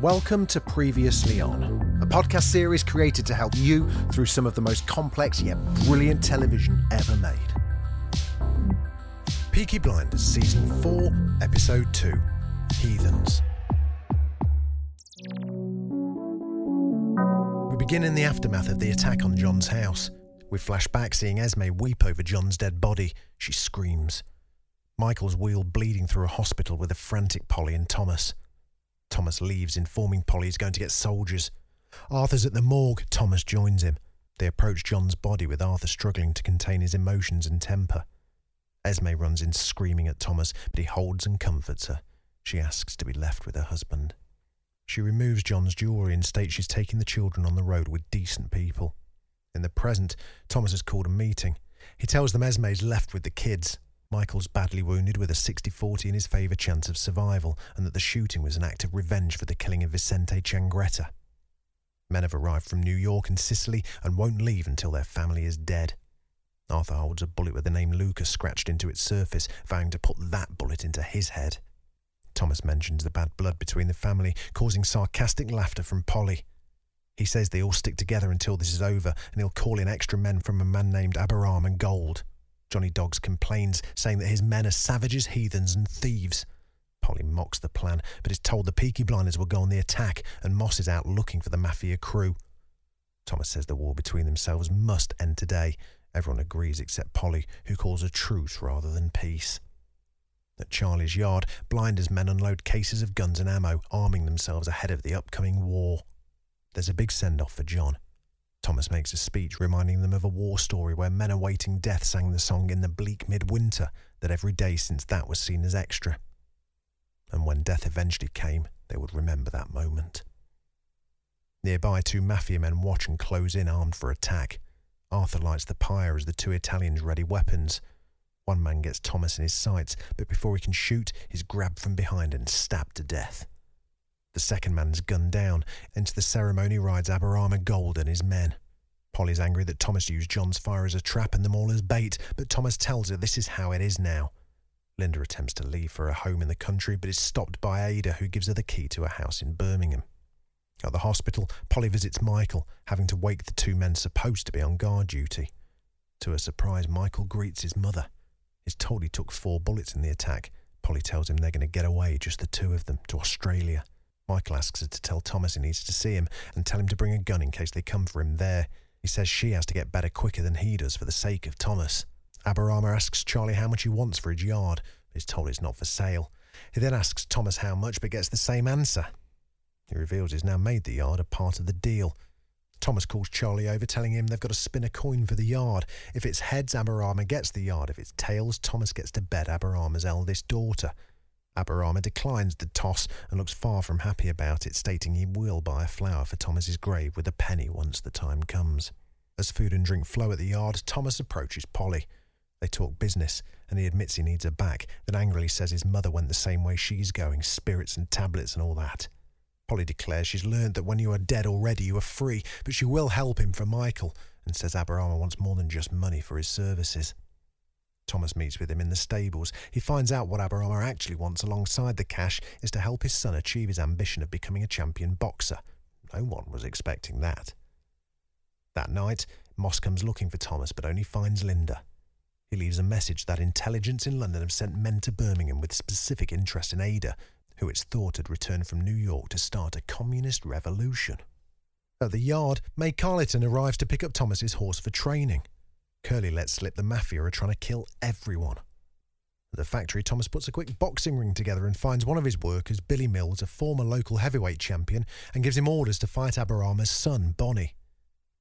Welcome to Previously On, a podcast series created to help you through some of the most complex yet brilliant television ever made. Peaky Blinders Season 4, Episode 2 Heathens. We begin in the aftermath of the attack on John's house. We flash back seeing Esme weep over John's dead body. She screams. Michael's wheeled bleeding through a hospital with a frantic Polly and Thomas. Thomas leaves, informing Polly he's going to get soldiers. Arthur's at the morgue. Thomas joins him. They approach John's body with Arthur struggling to contain his emotions and temper. Esme runs in screaming at Thomas, but he holds and comforts her. She asks to be left with her husband. She removes John's jewellery and states she's taking the children on the road with decent people. In the present, Thomas has called a meeting. He tells them Esme's left with the kids. Michael's badly wounded with a 60 40 in his favour chance of survival, and that the shooting was an act of revenge for the killing of Vicente Changretta. Men have arrived from New York and Sicily and won't leave until their family is dead. Arthur holds a bullet with the name Lucas scratched into its surface, vowing to put that bullet into his head. Thomas mentions the bad blood between the family, causing sarcastic laughter from Polly. He says they all stick together until this is over, and he'll call in extra men from a man named Aberama Gold. Johnny Dogs complains, saying that his men are savages, heathens, and thieves. Polly mocks the plan, but is told the Peaky Blinders will go on the attack, and Moss is out looking for the Mafia crew. Thomas says the war between themselves must end today. Everyone agrees except Polly, who calls a truce rather than peace. At Charlie's yard, Blinders men unload cases of guns and ammo, arming themselves ahead of the upcoming war. There's a big send off for John. Thomas makes a speech reminding them of a war story where men awaiting death sang the song in the bleak midwinter that every day since that was seen as extra. And when death eventually came, they would remember that moment. Nearby, two mafia men watch and close in armed for attack. Arthur lights the pyre as the two Italians ready weapons. One man gets Thomas in his sights, but before he can shoot, he's grabbed from behind and stabbed to death. The second man's gunned down. Into the ceremony rides Aberama Gold and his men. Polly's angry that Thomas used John's fire as a trap and them all as bait, but Thomas tells her this is how it is now. Linda attempts to leave for a home in the country, but is stopped by Ada, who gives her the key to a house in Birmingham. At the hospital, Polly visits Michael, having to wake the two men supposed to be on guard duty. To her surprise, Michael greets his mother. He's told he took four bullets in the attack. Polly tells him they're going to get away, just the two of them, to Australia. Michael asks her to tell Thomas he needs to see him and tell him to bring a gun in case they come for him there. He says she has to get better quicker than he does for the sake of Thomas. Aberama asks Charlie how much he wants for his yard, but is told it's not for sale. He then asks Thomas how much, but gets the same answer. He reveals he's now made the yard a part of the deal. Thomas calls Charlie over, telling him they've got to spin a coin for the yard. If it's heads, Aberama gets the yard. If it's tails, Thomas gets to bed Aberama's eldest daughter. Aberama declines the toss and looks far from happy about it, stating he will buy a flower for Thomas's grave with a penny once the time comes. As food and drink flow at the yard, Thomas approaches Polly. They talk business, and he admits he needs her back, then angrily says his mother went the same way she's going, spirits and tablets and all that. Polly declares she's learned that when you are dead already, you are free, but she will help him for Michael, and says Aberama wants more than just money for his services. Thomas meets with him in the stables. He finds out what Aberama actually wants alongside the cash is to help his son achieve his ambition of becoming a champion boxer. No one was expecting that. That night, Moss comes looking for Thomas but only finds Linda. He leaves a message that intelligence in London have sent men to Birmingham with specific interest in Ada, who it's thought had returned from New York to start a communist revolution. At the yard, May Carleton arrives to pick up Thomas's horse for training. Curly lets slip the mafia are trying to kill everyone. At the factory, Thomas puts a quick boxing ring together and finds one of his workers, Billy Mills, a former local heavyweight champion, and gives him orders to fight Aberama's son, Bonnie.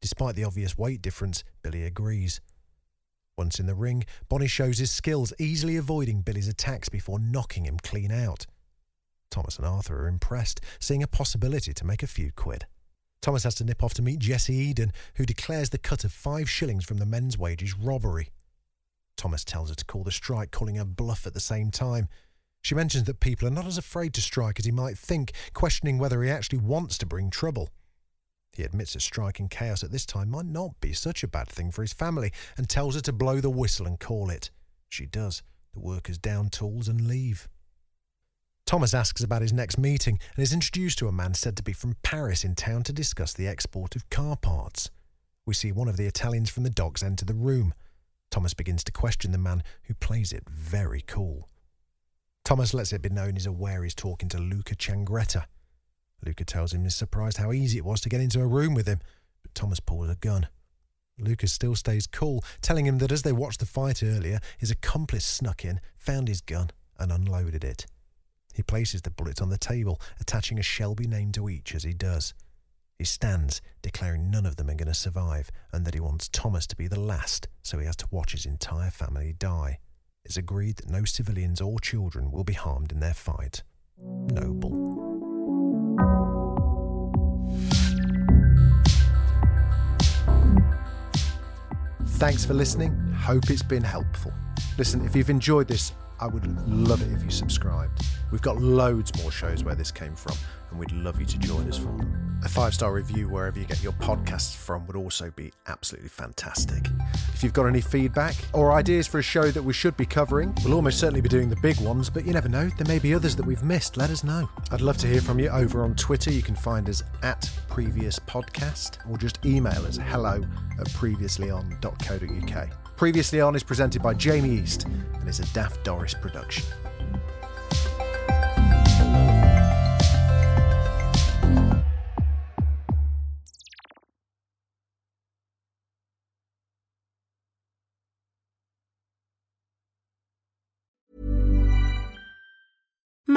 Despite the obvious weight difference, Billy agrees. Once in the ring, Bonnie shows his skills, easily avoiding Billy's attacks before knocking him clean out. Thomas and Arthur are impressed, seeing a possibility to make a few quid. Thomas has to nip off to meet Jessie Eden, who declares the cut of five shillings from the men's wages robbery. Thomas tells her to call the strike, calling her bluff at the same time. She mentions that people are not as afraid to strike as he might think, questioning whether he actually wants to bring trouble. He admits that striking chaos at this time might not be such a bad thing for his family and tells her to blow the whistle and call it. She does. The workers down tools and leave. Thomas asks about his next meeting and is introduced to a man said to be from Paris in town to discuss the export of car parts. We see one of the Italians from the docks enter the room. Thomas begins to question the man, who plays it very cool. Thomas lets it be known he's aware he's talking to Luca Changretta. Luca tells him he's surprised how easy it was to get into a room with him, but Thomas pulls a gun. Luca still stays cool, telling him that as they watched the fight earlier, his accomplice snuck in, found his gun, and unloaded it. He places the bullets on the table, attaching a Shelby name to each as he does. He stands, declaring none of them are going to survive, and that he wants Thomas to be the last, so he has to watch his entire family die. It's agreed that no civilians or children will be harmed in their fight. Noble. Thanks for listening. Hope it's been helpful. Listen, if you've enjoyed this, I would love it if you subscribed. We've got loads more shows where this came from, and we'd love you to join us for them. A five star review wherever you get your podcasts from would also be absolutely fantastic. If you've got any feedback or ideas for a show that we should be covering, we'll almost certainly be doing the big ones, but you never know, there may be others that we've missed. Let us know. I'd love to hear from you over on Twitter. You can find us at previous podcast or just email us hello at previouslyon.co.uk. Previously On is presented by Jamie East and is a Daft Doris production.